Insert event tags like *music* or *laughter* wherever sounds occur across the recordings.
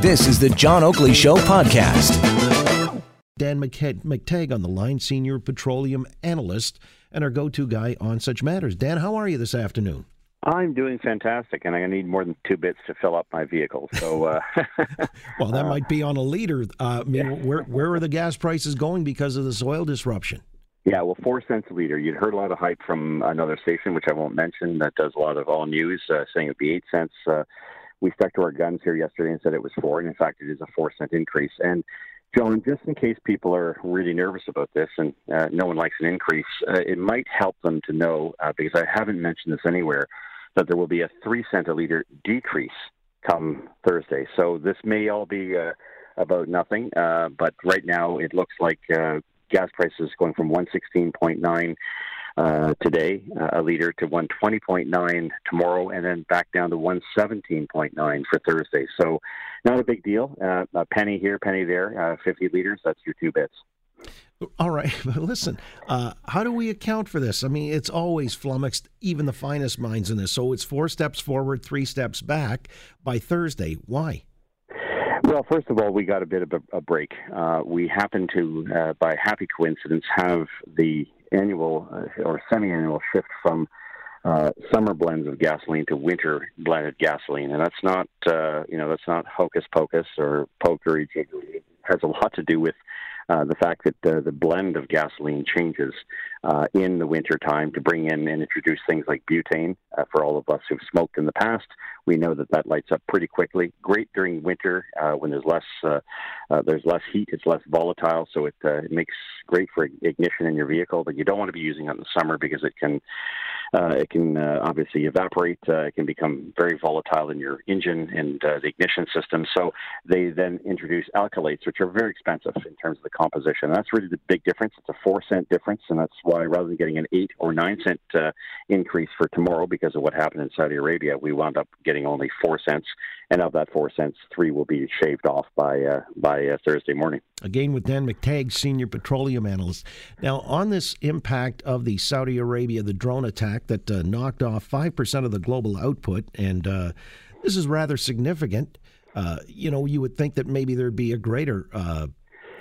This is the John Oakley Show podcast. Dan McTeague on the line, senior petroleum analyst and our go to guy on such matters. Dan, how are you this afternoon? I'm doing fantastic, and I need more than two bits to fill up my vehicle. So, uh, *laughs* well, that uh, might be on a liter. Uh, I mean, yeah. where where are the gas prices going because of this oil disruption? Yeah, well, four cents a liter. You'd heard a lot of hype from another station, which I won't mention, that does a lot of all news, uh, saying it'd be eight cents. Uh, we stuck to our guns here yesterday and said it was four, and in fact, it is a four cent increase. And John, just in case people are really nervous about this and uh, no one likes an increase, uh, it might help them to know, uh, because I haven't mentioned this anywhere, that there will be a three cent a liter decrease come Thursday. So this may all be uh, about nothing, uh, but right now it looks like uh, gas prices going from 116.9 uh, today, uh, a liter to 120.9 tomorrow, and then back down to 117.9 for Thursday. So, not a big deal. Uh, a penny here, penny there, uh, 50 liters. That's your two bits. All right, *laughs* but listen, uh, how do we account for this? I mean, it's always flummoxed even the finest minds in this. So it's four steps forward, three steps back by Thursday. Why? Well, first of all, we got a bit of a, a break. Uh, we happen to, uh, by happy coincidence, have the annual uh, or semi-annual shift from uh, summer blends of gasoline to winter blended gasoline, and that's not uh, you know that's not hocus pocus or pokery. It has a lot to do with uh, the fact that the blend of gasoline changes uh, in the winter time to bring in and introduce things like butane. Uh, for all of us who've smoked in the past, we know that that lights up pretty quickly. Great during winter uh, when there's less uh, there's less heat, it's less volatile, so it, it makes great for ignition in your vehicle. But you don't want to be using it in the summer because it can it can obviously evaporate. it can become very volatile in your engine and the ignition system. So they then introduce alkylates, which are very expensive in terms of the composition. That's really the big difference. It's a four cent difference, and that's why rather than getting an eight or nine cent uh, increase for tomorrow because of what happened in Saudi Arabia, we wound up getting only four cents, and of that four cents, three will be shaved off by uh, by uh, Thursday morning. Again, with Dan McTeague, senior petroleum analyst. Now, on this impact of the Saudi Arabia, the drone attack that uh, knocked off five percent of the global output, and uh, this is rather significant. Uh, you know, you would think that maybe there'd be a greater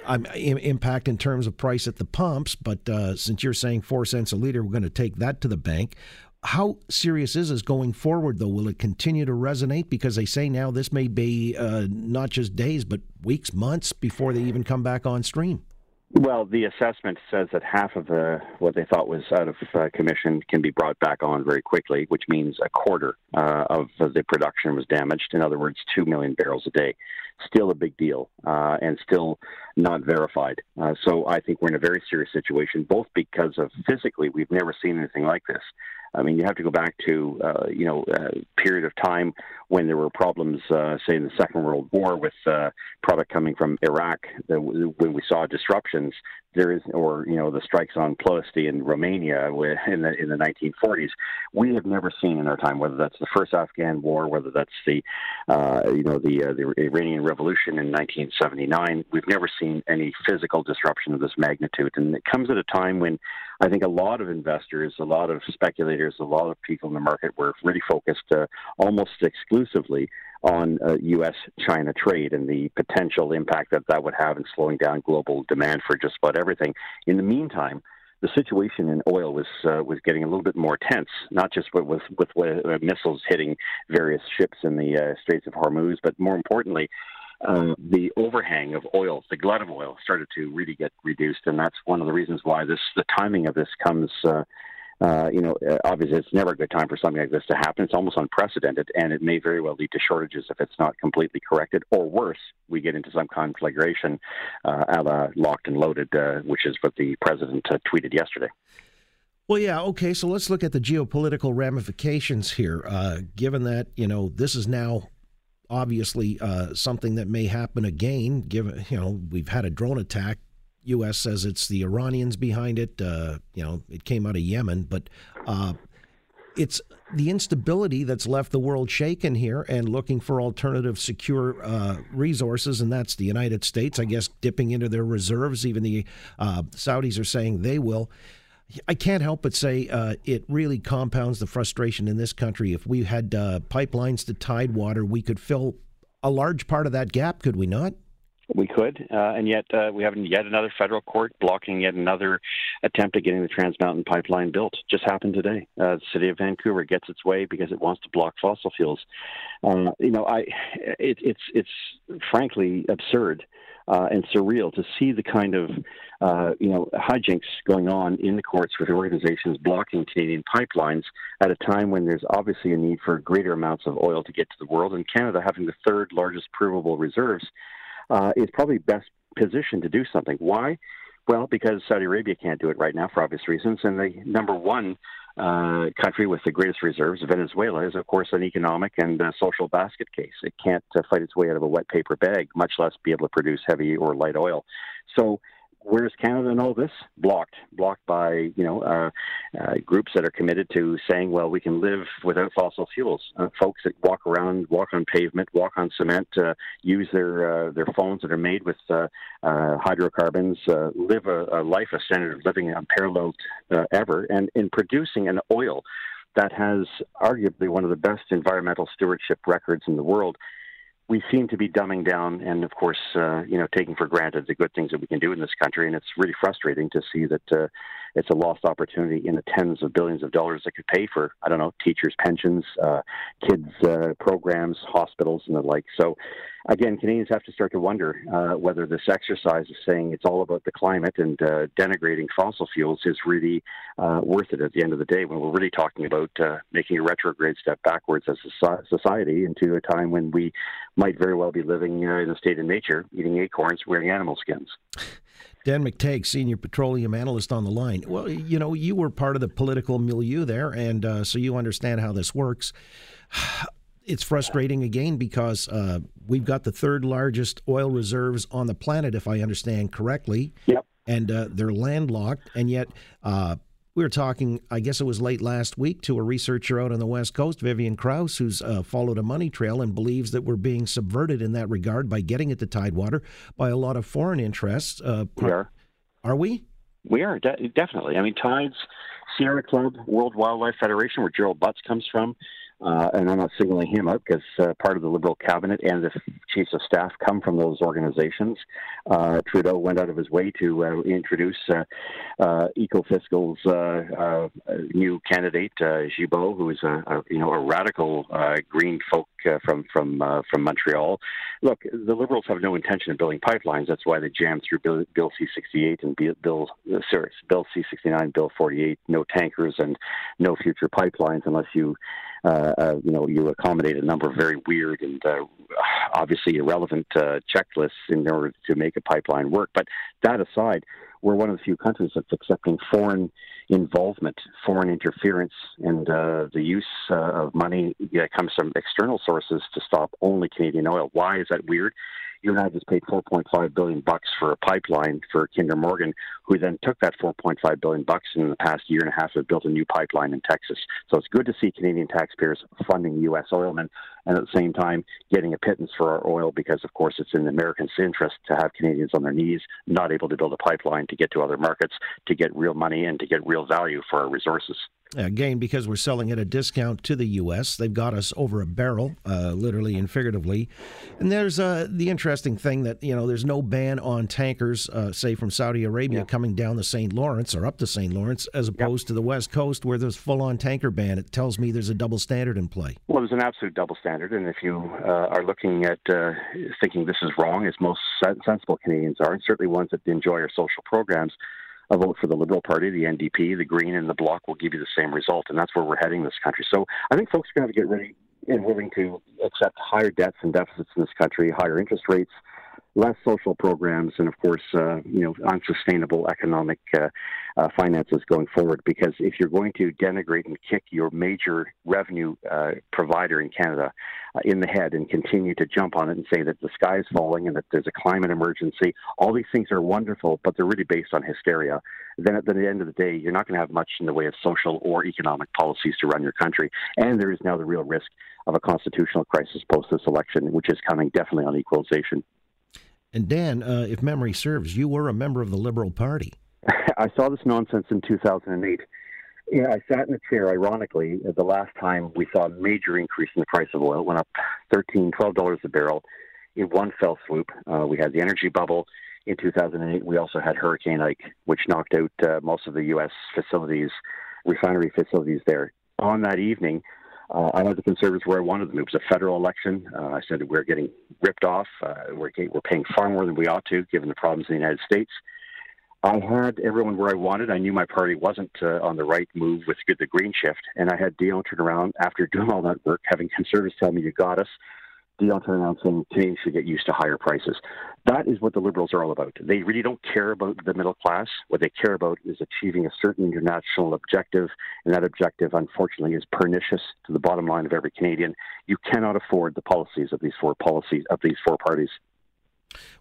impact in terms of price at the pumps. But uh, since you're saying four cents a liter, we're going to take that to the bank. How serious is this going forward, though? Will it continue to resonate? Because they say now this may be uh, not just days, but weeks, months before they even come back on stream. Well, the assessment says that half of the, what they thought was out of uh, commission can be brought back on very quickly, which means a quarter uh, of the production was damaged. In other words, 2 million barrels a day. Still a big deal uh, and still not verified. Uh, so I think we're in a very serious situation, both because of physically, we've never seen anything like this. I mean, you have to go back to uh, you know a period of time when there were problems, uh, say in the Second World War, with uh, product coming from Iraq. The, when we saw disruptions, there is, or you know, the strikes on Ploesti in Romania in the in the 1940s. We have never seen in our time, whether that's the first Afghan war, whether that's the uh, you know the uh, the Iranian Revolution in 1979. We've never seen any physical disruption of this magnitude, and it comes at a time when I think a lot of investors, a lot of speculators, a lot of people in the market were really focused uh, almost exclusively on uh, U.S. China trade and the potential impact that that would have in slowing down global demand for just about everything. In the meantime, the situation in oil was uh, was getting a little bit more tense, not just with with, with uh, missiles hitting various ships in the uh, Straits of Hormuz, but more importantly, uh, the overhang of oil, the glut of oil, started to really get reduced, and that's one of the reasons why this the timing of this comes uh, uh, you know, uh, obviously it's never a good time for something like this to happen. It's almost unprecedented, and it may very well lead to shortages if it's not completely corrected, or worse, we get into some conflagration uh, a la locked and loaded, uh, which is what the president uh, tweeted yesterday. Well, yeah, okay. So let's look at the geopolitical ramifications here. Uh, given that you know this is now obviously uh, something that may happen again. Given you know we've had a drone attack U.S. says it's the Iranians behind it. Uh, you know, it came out of Yemen, but uh, it's the instability that's left the world shaken here and looking for alternative secure uh, resources, and that's the United States, I guess, dipping into their reserves. Even the uh, Saudis are saying they will. I can't help but say uh, it really compounds the frustration in this country. If we had uh, pipelines to Tidewater, we could fill a large part of that gap, could we not? We could, uh, and yet uh, we have yet another federal court blocking yet another attempt at getting the Trans Mountain Pipeline built. Just happened today. Uh, the city of Vancouver gets its way because it wants to block fossil fuels. Um, you know, I it, it's it's frankly absurd uh, and surreal to see the kind of uh, you know hijinks going on in the courts with organizations blocking Canadian pipelines at a time when there's obviously a need for greater amounts of oil to get to the world, and Canada having the third largest provable reserves uh, is probably best positioned to do something. Why? Well, because Saudi Arabia can't do it right now for obvious reasons, and the number one uh, country with the greatest reserves, Venezuela, is of course an economic and uh, social basket case. It can't uh, fight its way out of a wet paper bag, much less be able to produce heavy or light oil. So where's Canada in all this? Blocked, blocked by you know uh, uh, groups that are committed to saying, well, we can live without fossil fuels. Uh, folks that walk around, walk on pavement, walk on cement, uh, use their uh, their phones that are made with uh, hydrocarbons, live a, a, life, a standard of living unparalleled ever, and in producing an oil that has arguably one of the best environmental stewardship records in the world we seem to be dumbing down and, of course, uh, you know, taking for granted the good things that we can do in this country. And it's really frustrating to see that uh, it's a lost opportunity in the tens of billions of dollars that could pay for, I don't know, teachers' pensions, uh, kids' uh, programs, hospitals, and the like. So, again, Canadians have to start to wonder uh, whether this exercise of saying it's all about the climate and uh, denigrating fossil fuels is really uh, worth it at the end of the day when we're really talking about uh, making a retrograde step backwards as a society into a time when we might very well be living in a state of nature, eating acorns, wearing animal skins. Dan McTeague, senior petroleum analyst on the line. Well, you know, you were part of the political milieu there, and uh, so you understand how this works. *sighs* It's frustrating again because uh, we've got the third largest oil reserves on the planet, if I understand correctly. Yep. And uh, they're landlocked, and yet uh, we were talking, I guess it was late last week, to a researcher out on the West Coast, Vivian Krause, who's uh, followed a money trail and believes that we're being subverted in that regard by getting it to Tidewater by a lot of foreign interests. Uh, we are. Are we? We are, de- definitely. I mean, Tides, Sierra Club, World Wildlife Federation, where Gerald Butts comes from, uh, and I'm not singling him out because uh, part of the Liberal cabinet and the chiefs of staff come from those organizations. Uh, Trudeau went out of his way to uh, introduce uh, uh, Ecofiscal's new candidate, Guilbeault, who is a, a, you know a radical green folk from from from Montreal. Look, the Liberals have no intention of building pipelines. That's why they jammed through Bill, Bill C-68 and Bill sorry, Bill C-69, Bill 48, no tankers and no future pipelines unless you uh, uh, you know, you accommodate a number of very weird and uh, obviously irrelevant uh, checklists in order to make a pipeline work. But that aside, we're one of the few countries that's accepting foreign involvement, foreign interference, and uh, the use uh, of money that comes from external sources to stop only Canadian oil. Why is that weird? you and I just paid 4.5 billion bucks for a pipeline for Kinder Morgan, who then took that 4.5 billion bucks in the past year and a half and built a new pipeline in Texas. So it's good to see Canadian taxpayers funding U.S. oilmen, and at the same time getting a pittance for our oil because, of course, it's in the Americans' interest to have Canadians on their knees, not able to build a pipeline to get to other markets, to get real money and to get real value for our resources. Again, because we're selling at a discount to the U.S., they've got us over a barrel, uh, literally and figuratively. And there's uh, the interesting thing that you know there's no ban on tankers, uh, say from Saudi Arabia, yeah. coming down the St. Lawrence or up the St. Lawrence, as opposed to the West Coast where there's full-on tanker ban. It tells me there's a double standard in play. Well, there's an absolute double standard, and if you uh, are looking at uh, thinking this is wrong, as most sensible Canadians are, and certainly ones that enjoy our social programs a vote for the Liberal Party, the NDP, the Green, and the Bloc will give you the same result, and that's where we're heading this country. So I think folks are going to have to get ready and willing to accept higher debts and deficits in this country, higher interest rates, less social programs, and of course, uh, you know, unsustainable economic uh, uh, finances going forward. Because if you're going to denigrate and kick your major revenue uh, provider in Canada uh, in the head and continue to jump on it and say that the sky is falling and that there's a climate emergency, all these things are wonderful, but they're really based on hysteria. Then at the end of the day, you're not going to have much in the way of social or economic policies to run your country. And there is now the real risk of a constitutional crisis post this election, which is coming definitely on equalization. And Dan, uh, if memory serves, you were a member of the Liberal Party. *laughs* I saw this nonsense in 2008. Yeah, I sat in a chair, ironically, the last time we saw a major increase in the price of oil. It went up $13, $12 a barrel in one fell swoop. Uh, we had the energy bubble in 2008. We also had Hurricane Ike, which knocked out uh, most of the U.S. facilities, refinery facilities there. On that evening, uh, I had the Conservatives where I wanted them. It was a federal election. Uh, I said we're getting ripped off. Uh, we're, we're paying far more than we ought to, given the problems in the United States. I had everyone where I wanted. I knew my party wasn't uh, on the right move with the green shift, and I had Dion turn around after doing all that work, having Conservatives tell me, "You got us." Turn around Canadians should get used to higher prices. That is what the Liberals are all about. They really don't care about the middle class. What they care about is achieving a certain international objective, and that objective, unfortunately, is pernicious to the bottom line of every Canadian. You cannot afford the policies of these four policies of these four parties.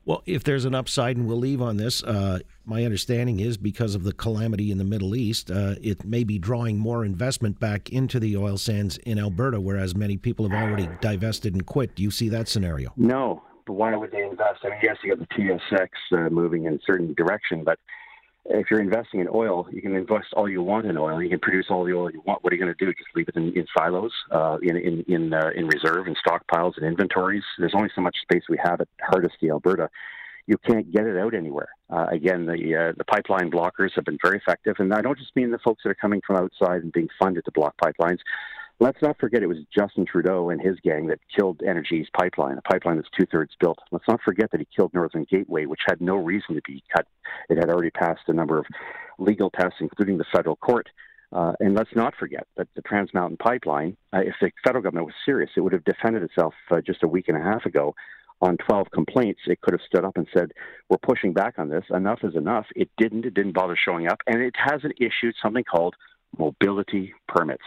Well, if there's an upside, and we'll leave on this, uh, my understanding is because of the calamity in the Middle East, uh, it may be drawing more investment back into the oil sands in Alberta, whereas many people have already divested and quit. Do you see that scenario? No, but why would they invest? I mean, yes, you got the TSX uh, moving in a certain direction, but if you're investing in oil, you can invest all you want in oil. You can produce all the oil you want. What are you going to do? Just leave it in, in silos, uh, in in in, uh, in reserve, stockpiles, and inventories. There's only so much space we have at Hardisty, Alberta. You can't get it out anywhere. Uh, again, the uh, the pipeline blockers have been very effective, and I don't just mean the folks that are coming from outside and being funded to block pipelines. Let's not forget it was Justin Trudeau and his gang that killed Energy East pipeline, a pipeline that's two thirds built. Let's not forget that he killed Northern Gateway, which had no reason to be cut. It had already passed a number of legal tests, including the federal court. Uh, and let's not forget that the Trans Mountain Pipeline, uh, if the federal government was serious, it would have defended itself uh, just a week and a half ago on 12 complaints. It could have stood up and said, We're pushing back on this. Enough is enough. It didn't. It didn't bother showing up. And it hasn't issued something called mobility permits.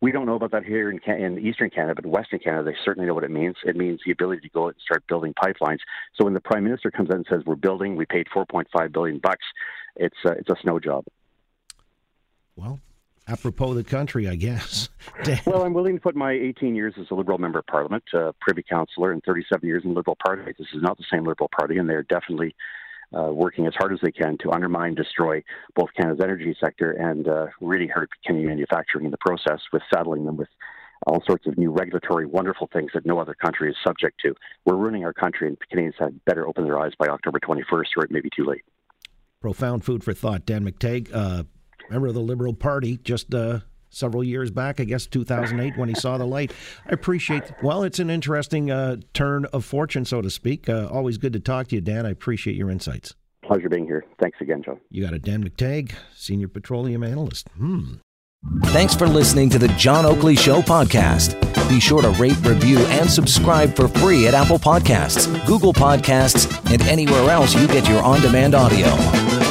We don't know about that here in, in Eastern Canada, but in Western Canada, they certainly know what it means. It means the ability to go out and start building pipelines. So when the Prime Minister comes in and says, "We're building," we paid 4.5 billion bucks. It's uh, it's a snow job. Well, apropos the country, I guess. *laughs* well, I'm willing to put my 18 years as a Liberal member of Parliament, uh, Privy Councillor, and 37 years in the Liberal Party. This is not the same Liberal Party, and they're definitely uh, working as hard as they can to undermine, destroy both Canada's energy sector and uh, really hurt Canadian manufacturing in the process with saddling them with all sorts of new regulatory wonderful things that no other country is subject to. We're ruining our country, and Canadians had better open their eyes by October 21st, or it may be too late. Profound food for thought. Dan McTeague, uh, member of the Liberal Party, just uh, several years back, I guess 2008, when he saw the light. I appreciate, well, it's an interesting uh, turn of fortune, so to speak. Uh, always good to talk to you, Dan. I appreciate your insights. Pleasure being here. Thanks again, John. You got a Dan McTeague, Senior Petroleum Analyst. Hmm. Thanks for listening to the John Oakley Show podcast. Be sure to rate, review, and subscribe for free at Apple Podcasts, Google Podcasts, and anywhere else you get your on demand audio.